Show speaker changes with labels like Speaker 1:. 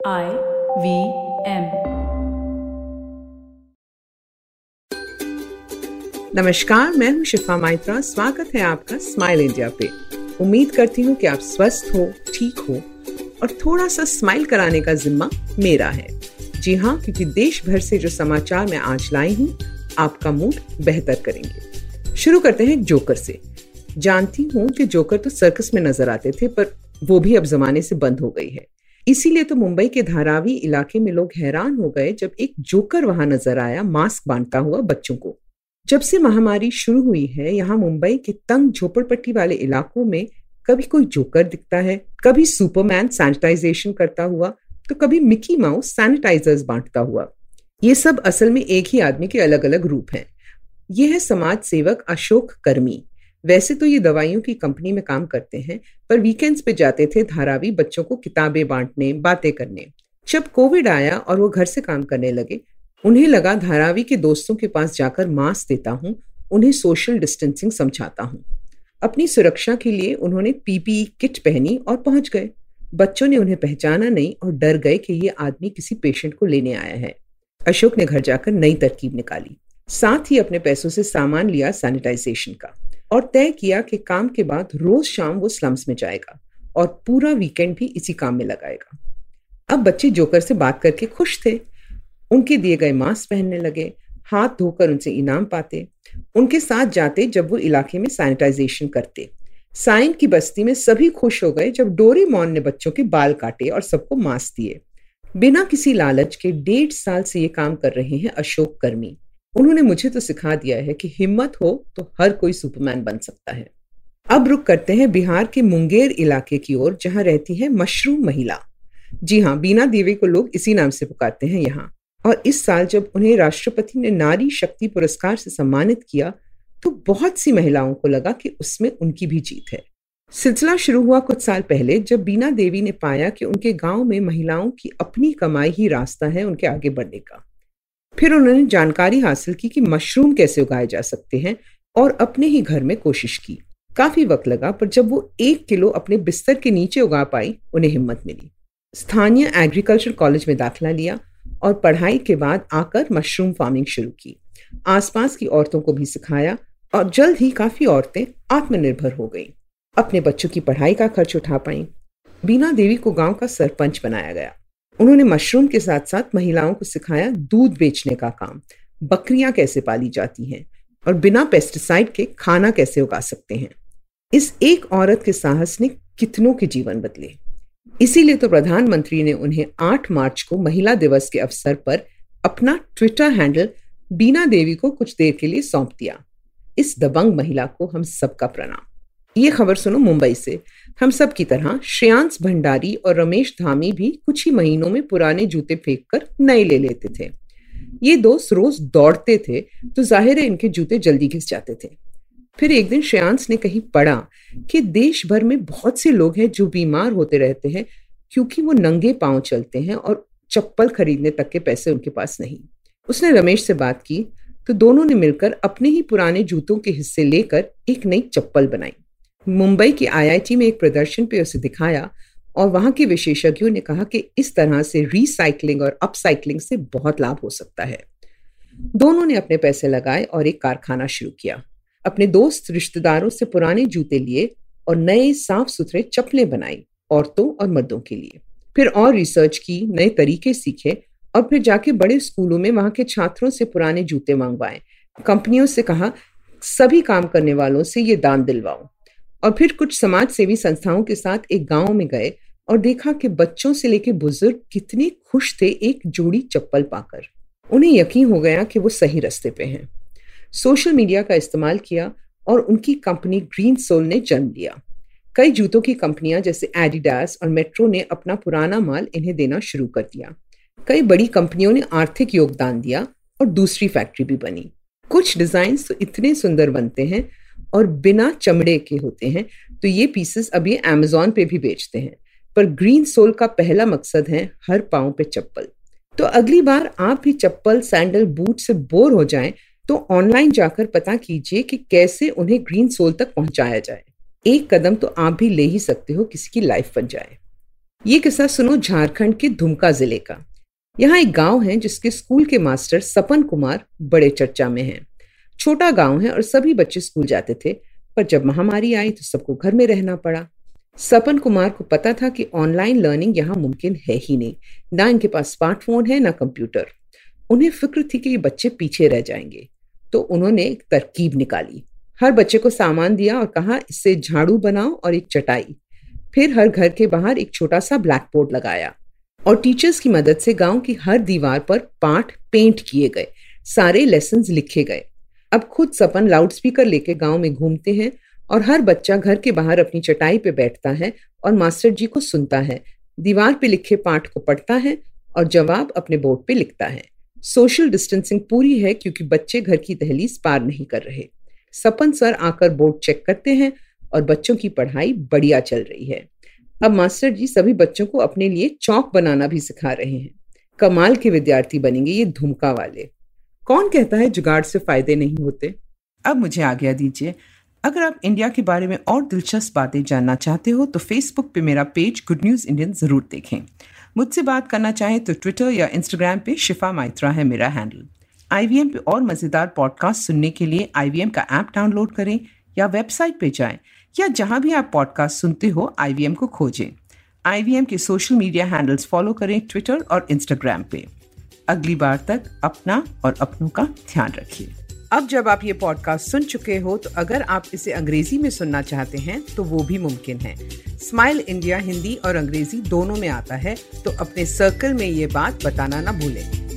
Speaker 1: I V M.
Speaker 2: नमस्कार, मैं हूँ शिफा माइत्रा। स्वागत है आपका स्माइल इंडिया पे। उम्मीद करती हूँ कि आप स्वस्थ हो, ठीक हो और थोड़ा सा स्माइल कराने का जिम्मा मेरा है। जी हाँ क्योंकि देश भर से जो समाचार मैं आज लाई हूँ, आपका मूड बेहतर करेंगे। शुरू करते हैं जोकर से। जानती हूँ कि जोकर तो सर्कस में नज़र आते थे, पर वो भी अब जमाने से बंद हो गई है। इसीलिए तो मुंबई के धारावी इलाके में लोग हैरान हो गए जब एक जोकर वहाँ नज़र आया, मास्क बांधता हुआ बच्चों को। जब से महामारी शुरू हुई है, यहाँ मुंबई के तंग झोपड़पट्टी वाले इलाकों में कभी कोई जोकर दिखता है, कभी सुपरमैन सैनिटाइजेशन करता हुआ तो कभी मिकी माउस सैनिटाइजर्स बांटता हुआ। ये सब असल में एक ही आदमी के अलग अलग रूप हैं। ये है समाज सेवक अशोक कर्मी। वैसे तो ये दवाइयों की कंपनी में काम करते हैं, पर वीकेंड्स पे जाते थे धारावी बच्चों को किताबें बांटने, बातें करने। जब कोविड आया और वो घर से काम करने लगे, उन्हें लगा धारावी के दोस्तों के पास जाकर मास्क देता हूँ, उन्हें सोशल डिस्टेंसिंग समझाता हूँ। अपनी सुरक्षा के लिए उन्होंने पीपीई किट पहनी और पहुँच गए। बच्चों ने उन्हें पहचाना नहीं और डर गए कि ये आदमी किसी पेशेंट को लेने आया है। अशोक ने घर जाकर नई तरकीब निकाली, साथ ही अपने पैसों से सामान लिया सैनिटाइजेशन का। और तय किया कि काम के बाद रोज शाम वो स्लम्स में जाएगा और पूरा वीकेंड भी इसी काम में लगाएगा। अब बच्चे जोकर से बात करके खुश थे। उनके दिए गए मास्क पहनने लगे, हाथ धोकर उनसे इनाम पाते। उनके साथ जाते जब वो इलाके में सैनिटाइजेशन करते। साइन की बस्ती में सभी खुश हो गए जब डोरी मॉन ने बच्चों के बाल काटे और सबको मास्क दिए। बिना किसी लालच के डेढ़ साल से ये काम कर रहे हैं अशोक कर्मी। उन्होंने मुझे तो सिखा दिया है कि हिम्मत हो तो हर कोई सुपरमैन बन सकता है। अब रुक करते हैं बिहार के मुंगेर इलाके की ओर, जहाँ रहती है मशरूम महिला। जी हाँ बीना देवी को लोग इसी नाम से पुकारते हैं यहाँ। और इस साल जब उन्हें राष्ट्रपति ने नारी शक्ति पुरस्कार से सम्मानित किया तो बहुत सी महिलाओं को लगा कि उसमें उनकी भी जीत है। सिलसिला शुरू हुआ कुछ साल पहले, जब बीना देवी ने पाया कि उनके गाँव में महिलाओं की अपनी कमाई ही रास्ता है उनके आगे बढ़ने का। फिर उन्होंने जानकारी हासिल की कि मशरूम कैसे उगाए जा सकते हैं और अपने ही घर में कोशिश की। काफ़ी वक्त लगा, पर जब वो एक किलो अपने बिस्तर के नीचे उगा पाई, उन्हें हिम्मत मिली। स्थानीय एग्रीकल्चर कॉलेज में दाखिला लिया और पढ़ाई के बाद आकर मशरूम फ़ार्मिंग शुरू की। आसपास की औरतों को भी सिखाया और जल्द ही काफ़ी औरतें आत्मनिर्भर हो गईं। अपने बच्चों की पढ़ाई का खर्च उठा पाई। बीना देवी को गाँव का सरपंच बनाया गया। उन्होंने मशरूम के साथ साथ महिलाओं को सिखाया दूध बेचने का काम। बकरियाँ कैसे पाली जाती हैं और बिना पेस्टिसाइड के खाना कैसे उगा सकते हैं? इस एक औरत के साहस ने कितनों के जीवन बदले। इसीलिए तो प्रधानमंत्री ने उन्हें 8 मार्च को महिला दिवस के अवसर पर अपना ट्विटर हैंडल बीना देवी को कुछ देर के लिए सौंप दिया। इस दबंग महिला को हम सबका प्रणाम। ये खबर सुनो मुंबई से। हम सब की तरह श्रेयांश भंडारी और रमेश धामी भी कुछ ही महीनों में पुराने जूते फेंक कर नए ले लेते थे। ये दोस्त रोज दौड़ते थे तो ज़ाहिर है इनके जूते जल्दी घिस जाते थे। फिर एक दिन श्रेयांश ने कहीं पढ़ा कि देश भर में बहुत से लोग हैं जो बीमार होते रहते हैं क्योंकि वो नंगे पाँव चलते हैं और चप्पल खरीदने तक के पैसे उनके पास नहीं। उसने रमेश से बात की तो दोनों ने मिलकर अपने ही पुराने जूतों के हिस्से लेकर एक नई चप्पल बनाई। मुंबई की आईआईटी में एक प्रदर्शन पे उसे दिखाया और वहाँ के विशेषज्ञों ने कहा कि इस तरह से रिसाइकलिंग और अपसाइकलिंग से बहुत लाभ हो सकता है। दोनों ने अपने पैसे लगाए और एक कारखाना शुरू किया। अपने दोस्त रिश्तेदारों से पुराने जूते लिए और नए साफ़ सुथरे चप्पलें बनाई, औरतों और मर्दों के लिए। फिर और रिसर्च की, नए तरीके सीखे और फिर जाके बड़े स्कूलों में वहाँ के छात्रों से पुराने जूते मंगवाए। कंपनियों से कहा, सभी काम करने वालों से ये दान दिलवाओ। और फिर कुछ समाज सेवी संस्थाओं के साथ एक गाँव में गए और देखा कि बच्चों से लेकर बुज़ुर्ग कितने खुश थे एक जोड़ी चप्पल पाकर। उन्हें यकीन हो गया कि वो सही रास्ते पे हैं। सोशल मीडिया का इस्तेमाल किया और उनकी कंपनी ग्रीन सोल ने जन्म लिया। कई जूतों की कंपनियाँ जैसे एडिडास और मेट्रो ने अपना पुराना माल इन्हें देना शुरू कर दिया। कई बड़ी कंपनियों ने आर्थिक योगदान दिया और दूसरी फैक्ट्री भी बनी। कुछ डिज़ाइन तो इतने सुंदर बनते हैं और बिना चमड़े के होते हैं तो ये पीसेस अभी अमेजोन पे भी बेचते हैं। पर ग्रीन सोल का पहला मकसद है हर पाँव पे चप्पल। तो अगली बार आप भी चप्पल सैंडल बूट से बोर हो जाएँ तो ऑनलाइन जाकर पता कीजिए कि कैसे उन्हें ग्रीन सोल तक पहुँचाया जाए। एक कदम तो आप भी ले ही सकते हो किसी की लाइफ बन जाए। ये किस्सा सुनो झारखंड के धुमका ज़िले का। यहाँ एक गाँव है जिसके स्कूल के मास्टर सपन कुमार बड़े चर्चा में हैं। छोटा गाँव है और सभी बच्चे स्कूल जाते थे, पर जब महामारी आई तो सबको घर में रहना पड़ा। सपन कुमार को पता था कि ऑनलाइन लर्निंग यहाँ मुमकिन है ही नहीं। ना इनके पास स्मार्टफ़ोन है, ना कंप्यूटर। उन्हें फ़िक्र थी कि ये बच्चे पीछे रह जाएँगे। तो उन्होंने एक तरकीब निकाली। हर बच्चे को सामान दिया और कहा, इससे झाड़ू बनाओ और एक चटाई। फिर हर घर के बाहर एक छोटा सा ब्लैक बोर्ड लगाया और टीचर्स की मदद से गाँव की हर दीवार पर पाठ पेंट किए गए। सारे लेसन लिखे गए। अब खुद सपन लाउडस्पीकर लेके गाँव में घूमते हैं और हर बच्चा घर के बाहर अपनी चटाई पे बैठता है और मास्टर जी को सुनता है। दीवार पे लिखे पाठ को पढ़ता है और जवाब अपने बोर्ड पे लिखता है। सोशल डिस्टेंसिंग पूरी है क्योंकि बच्चे घर की दहलीज पार नहीं कर रहे। सपन सर आकर बोर्ड चेक करते हैं और बच्चों की पढ़ाई बढ़िया चल रही है। अब मास्टर जी सभी बच्चों को अपने लिए चौक बनाना भी सिखा रहे हैं। कमाल के विद्यार्थी बनेंगे ये धुमका वाले। कौन कहता है जुगाड़ से फ़ायदे नहीं होते? अब मुझे आज्ञा दीजिए, अगर आप इंडिया के बारे में और दिलचस्प बातें जानना चाहते हो तो फेसबुक पे मेरा पेज गुड न्यूज़ इंडियन ज़रूर देखें। मुझसे बात करना चाहें तो ट्विटर या इंस्टाग्राम पे शिफा माइत्रा है मेरा हैंडल आई पे और मज़ेदार पॉडकास्ट सुनने के लिए आईवीएम का ऐप डाउनलोड करें या वेबसाइट पे जाएँ, या जहाँ भी आप पॉडकास्ट सुनते हो आईवीएम को खोजें। आई के सोशल मीडिया हैंडल्स फॉलो करें ट्विटर और इंस्टाग्राम पे। अगली बार तक अपना और अपनों का ध्यान रखिए। अब जब आप ये पॉडकास्ट सुन चुके हो तो अगर आप इसे अंग्रेज़ी में सुनना चाहते हैं तो वो भी मुमकिन है। स्माइल इंडिया हिंदी और अंग्रेज़ी दोनों में आता है तो अपने सर्कल में ये बात बताना ना भूलें।